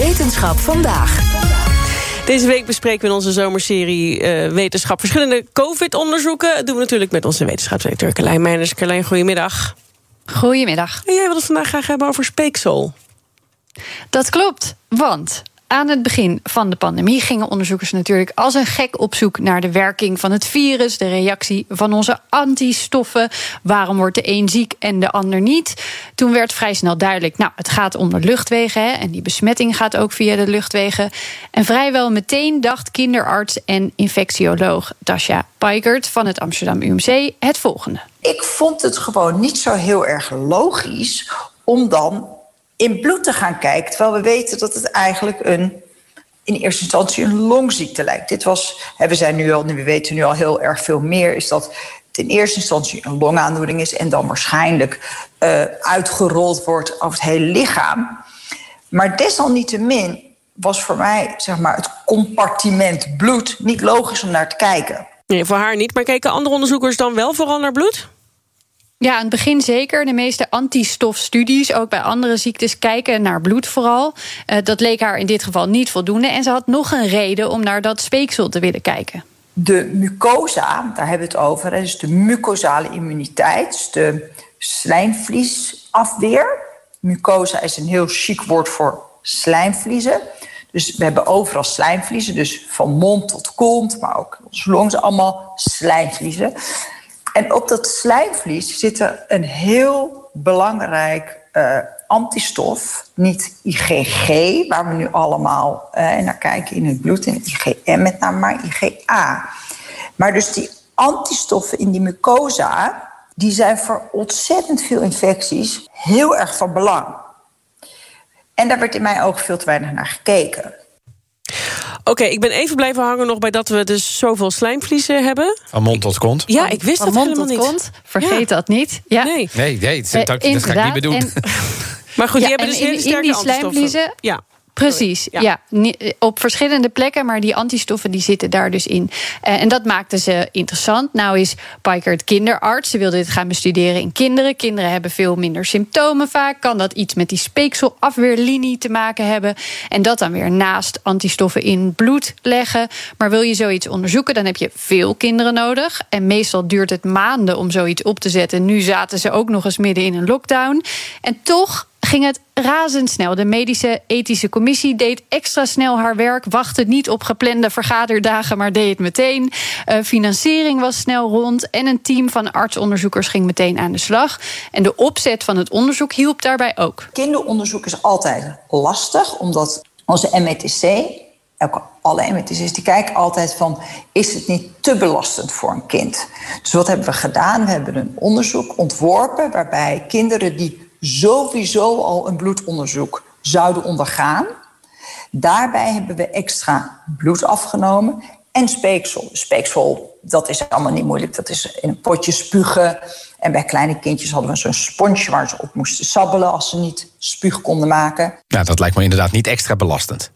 Wetenschap vandaag. Deze week bespreken we in onze zomerserie uh, Wetenschap verschillende COVID-onderzoeken. Dat doen we natuurlijk met onze wetenschapsdirecteur Carlijn Meijners. Carlijn, goedemiddag. Goedemiddag. En jij wil het vandaag graag hebben over speeksel. Dat klopt, want aan het begin van de pandemie gingen onderzoekers natuurlijk als een gek op zoek naar de werking van het virus, de reactie van onze antistoffen. Waarom wordt de een ziek en de ander niet? Toen werd vrij snel duidelijk, nou, het gaat om de luchtwegen hè, en die besmetting gaat ook via de luchtwegen. En vrijwel meteen dacht kinderarts en infectioloog Tasja Peikert van het Amsterdam UMC het volgende. Ik vond het gewoon niet zo heel erg logisch om dan in bloed te gaan kijken. Terwijl we weten dat het eigenlijk een, in eerste instantie een longziekte lijkt. Dit was, we, zijn nu al, we weten nu al heel erg veel meer, is dat het in eerste instantie een longaandoening is en dan waarschijnlijk uh, uitgerold wordt over het hele lichaam. Maar desalniettemin was voor mij zeg maar, het compartiment bloed niet logisch om naar te kijken. Nee, voor haar niet, maar keken andere onderzoekers dan wel vooral naar bloed? Ja, aan het begin zeker. De meeste antistofstudies, ook bij andere ziektes, kijken naar bloed vooral. Uh, dat leek haar in dit geval niet voldoende. En ze had nog een reden om naar dat speeksel te willen kijken. De mucosa, daar hebben we het over. Dus de mucosale immuniteit, de slijmvliesafweer. Mucosa is een heel chic woord voor slijmvliezen. Dus we hebben overal slijmvliezen, dus van mond tot kont, maar ook onze longen, allemaal slijmvliezen. En op dat slijmvlies zit er een heel belangrijk uh, antistof, niet IgG, waar we nu allemaal uh, naar kijken in het bloed, en IgM met name, maar IgA. Maar dus die antistoffen in die mucosa, die zijn voor ontzettend veel infecties heel erg van belang. En daar werd in mijn ogen veel te weinig naar gekeken. Oké, ik ben even blijven hangen nog bij dat we dus zoveel slijmvliezen hebben. Van mond tot kont. Ja, ik wist van dat mond helemaal tot niet. kont. Vergeet dat niet. Ja. Nee. Nee, nee dat, dat, dat ga ik niet meer doen. En, maar goed, die ja, hebben dus in, hele sterke in die antistoffen. slijmvliezen Ja. Precies, ja. Op verschillende plekken, maar die antistoffen die zitten daar dus in. Uh, en dat maakte ze interessant. Nou is Pikert kinderarts. Ze wilde dit gaan bestuderen in kinderen. Kinderen hebben veel minder symptomen vaak. Kan dat iets met die speekselafweerlinie te maken hebben? En dat dan weer naast antistoffen in bloed leggen. Maar wil je zoiets onderzoeken, dan heb je veel kinderen nodig. En meestal duurt het maanden om zoiets op te zetten. Nu zaten ze ook nog eens midden in een lockdown. En toch ging het razendsnel. De medische ethische commissie deed extra snel haar werk. Wachtte niet op geplande vergaderdagen, maar deed het meteen. Uh, financiering was snel rond. En een team van artsonderzoekers ging meteen aan de slag. En de opzet van het onderzoek hielp daarbij ook. Kinderonderzoek is altijd lastig, omdat onze METC. Alle METC's die kijken altijd van... is het niet te belastend voor een kind? Dus wat hebben we gedaan? We hebben een onderzoek ontworpen... waarbij kinderen die sowieso al een bloedonderzoek zouden ondergaan. Daarbij hebben we extra bloed afgenomen en speeksel. Speeksel, dat is allemaal niet moeilijk. Dat is in een potje spugen. En bij kleine kindjes hadden we zo'n sponsje waar ze op moesten sabbelen als ze niet spuug konden maken. Nou, dat lijkt me inderdaad niet extra belastend.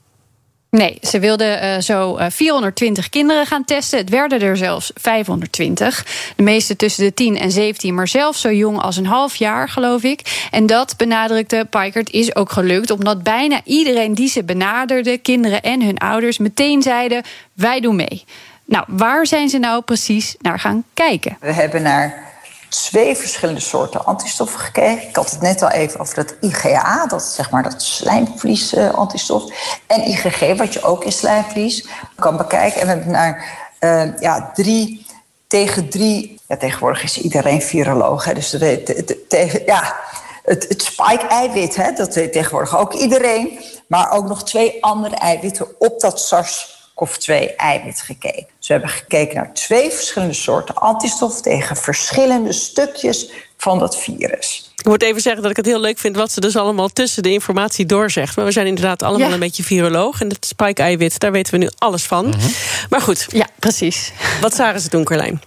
Nee, ze wilden uh, zo uh, 420 kinderen gaan testen. Het werden er zelfs 520. De meeste tussen de 10 en 17, maar zelfs zo jong als een half jaar, geloof ik. En dat benadrukte Pikert is ook gelukt, omdat bijna iedereen die ze benaderde, kinderen en hun ouders, meteen zeiden: wij doen mee. Nou, waar zijn ze nou precies naar gaan kijken? We hebben naar twee verschillende soorten antistoffen gekeken. Ik had het net al even over dat IgA, dat zeg maar dat slijmvlies-antistof. en IgG, wat je ook in slijmvlies kan bekijken. En we hebben naar uh, ja, drie tegen drie. Ja, tegenwoordig is iedereen viroloog. Hè, dus de, tegen, ja, het, het spike-eiwit, dat weet tegenwoordig ook iedereen. Maar ook nog twee andere eiwitten op dat SARS COV-2-eiwit gekeken. Dus we hebben gekeken naar twee verschillende soorten antistof tegen verschillende stukjes van dat virus. Ik moet even zeggen dat ik het heel leuk vind wat ze dus allemaal tussen de informatie doorzegt. Maar we zijn inderdaad allemaal een beetje viroloog. En het spike-eiwit, daar weten we nu alles van. Mhm. Maar goed. Ja, precies. Wat zagen ze toen, Carlijn?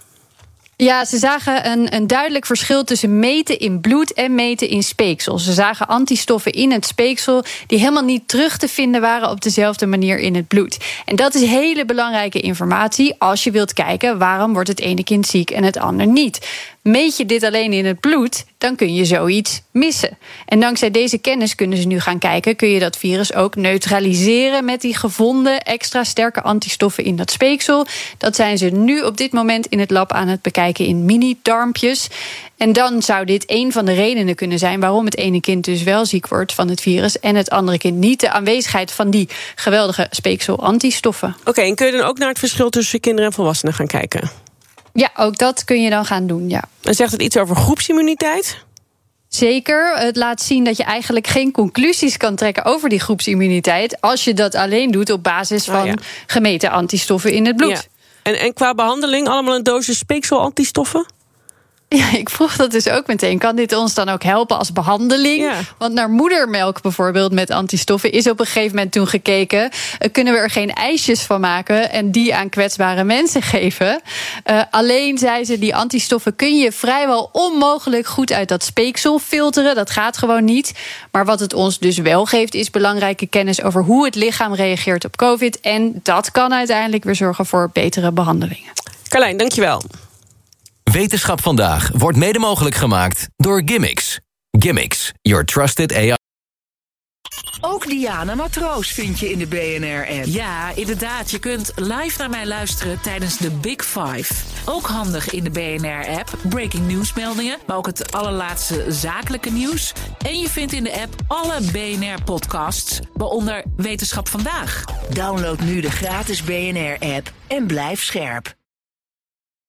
Ja, ze zagen een, een duidelijk verschil tussen meten in bloed en meten in speeksel. Ze zagen antistoffen in het speeksel die helemaal niet terug te vinden waren op dezelfde manier in het bloed. En dat is hele belangrijke informatie als je wilt kijken waarom wordt het ene kind ziek en het ander niet. Meet je dit alleen in het bloed, dan kun je zoiets missen. En dankzij deze kennis kunnen ze nu gaan kijken: kun je dat virus ook neutraliseren met die gevonden extra sterke antistoffen in dat speeksel? Dat zijn ze nu op dit moment in het lab aan het bekijken in mini-darmpjes. En dan zou dit een van de redenen kunnen zijn waarom het ene kind dus wel ziek wordt van het virus en het andere kind niet. De aanwezigheid van die geweldige speeksel-antistoffen. Oké, en kun je dan ook naar het verschil tussen kinderen en volwassenen gaan kijken? Ja, ook dat kun je dan gaan doen, ja. En zegt het iets over groepsimmuniteit? Zeker. Het laat zien dat je eigenlijk geen conclusies kan trekken over die groepsimmuniteit. als je dat alleen doet op basis van ja. gemeten antistoffen in het bloed. Ja. En, en qua behandeling allemaal een dosis speeksel-antistoffen? Ja, ik vroeg dat dus ook meteen. Kan dit ons dan ook helpen als behandeling? Ja. Want naar moedermelk bijvoorbeeld met antistoffen is op een gegeven moment toen gekeken. eh, kunnen we er geen ijsjes van maken en die aan kwetsbare mensen geven? Eh, alleen zei ze, die antistoffen kun je vrijwel onmogelijk goed uit dat speeksel filteren. Dat gaat gewoon niet. Maar wat het ons dus wel geeft, is belangrijke kennis over hoe het lichaam reageert op COVID. En dat kan uiteindelijk weer zorgen voor betere behandelingen. Carlijn, dankjewel. Wetenschap vandaag wordt mede mogelijk gemaakt door Gimmicks. Gimmicks, your trusted AI. Ook Diana Matroos vind je in de BNR-app. Ja, inderdaad. Je kunt live naar mij luisteren tijdens de Big Five. Ook handig in de BNR-app. Breaking nieuwsmeldingen, maar ook het allerlaatste zakelijke nieuws. En je vindt in de app alle BNR-podcasts, waaronder Wetenschap Vandaag. Download nu de gratis BNR-app en blijf scherp.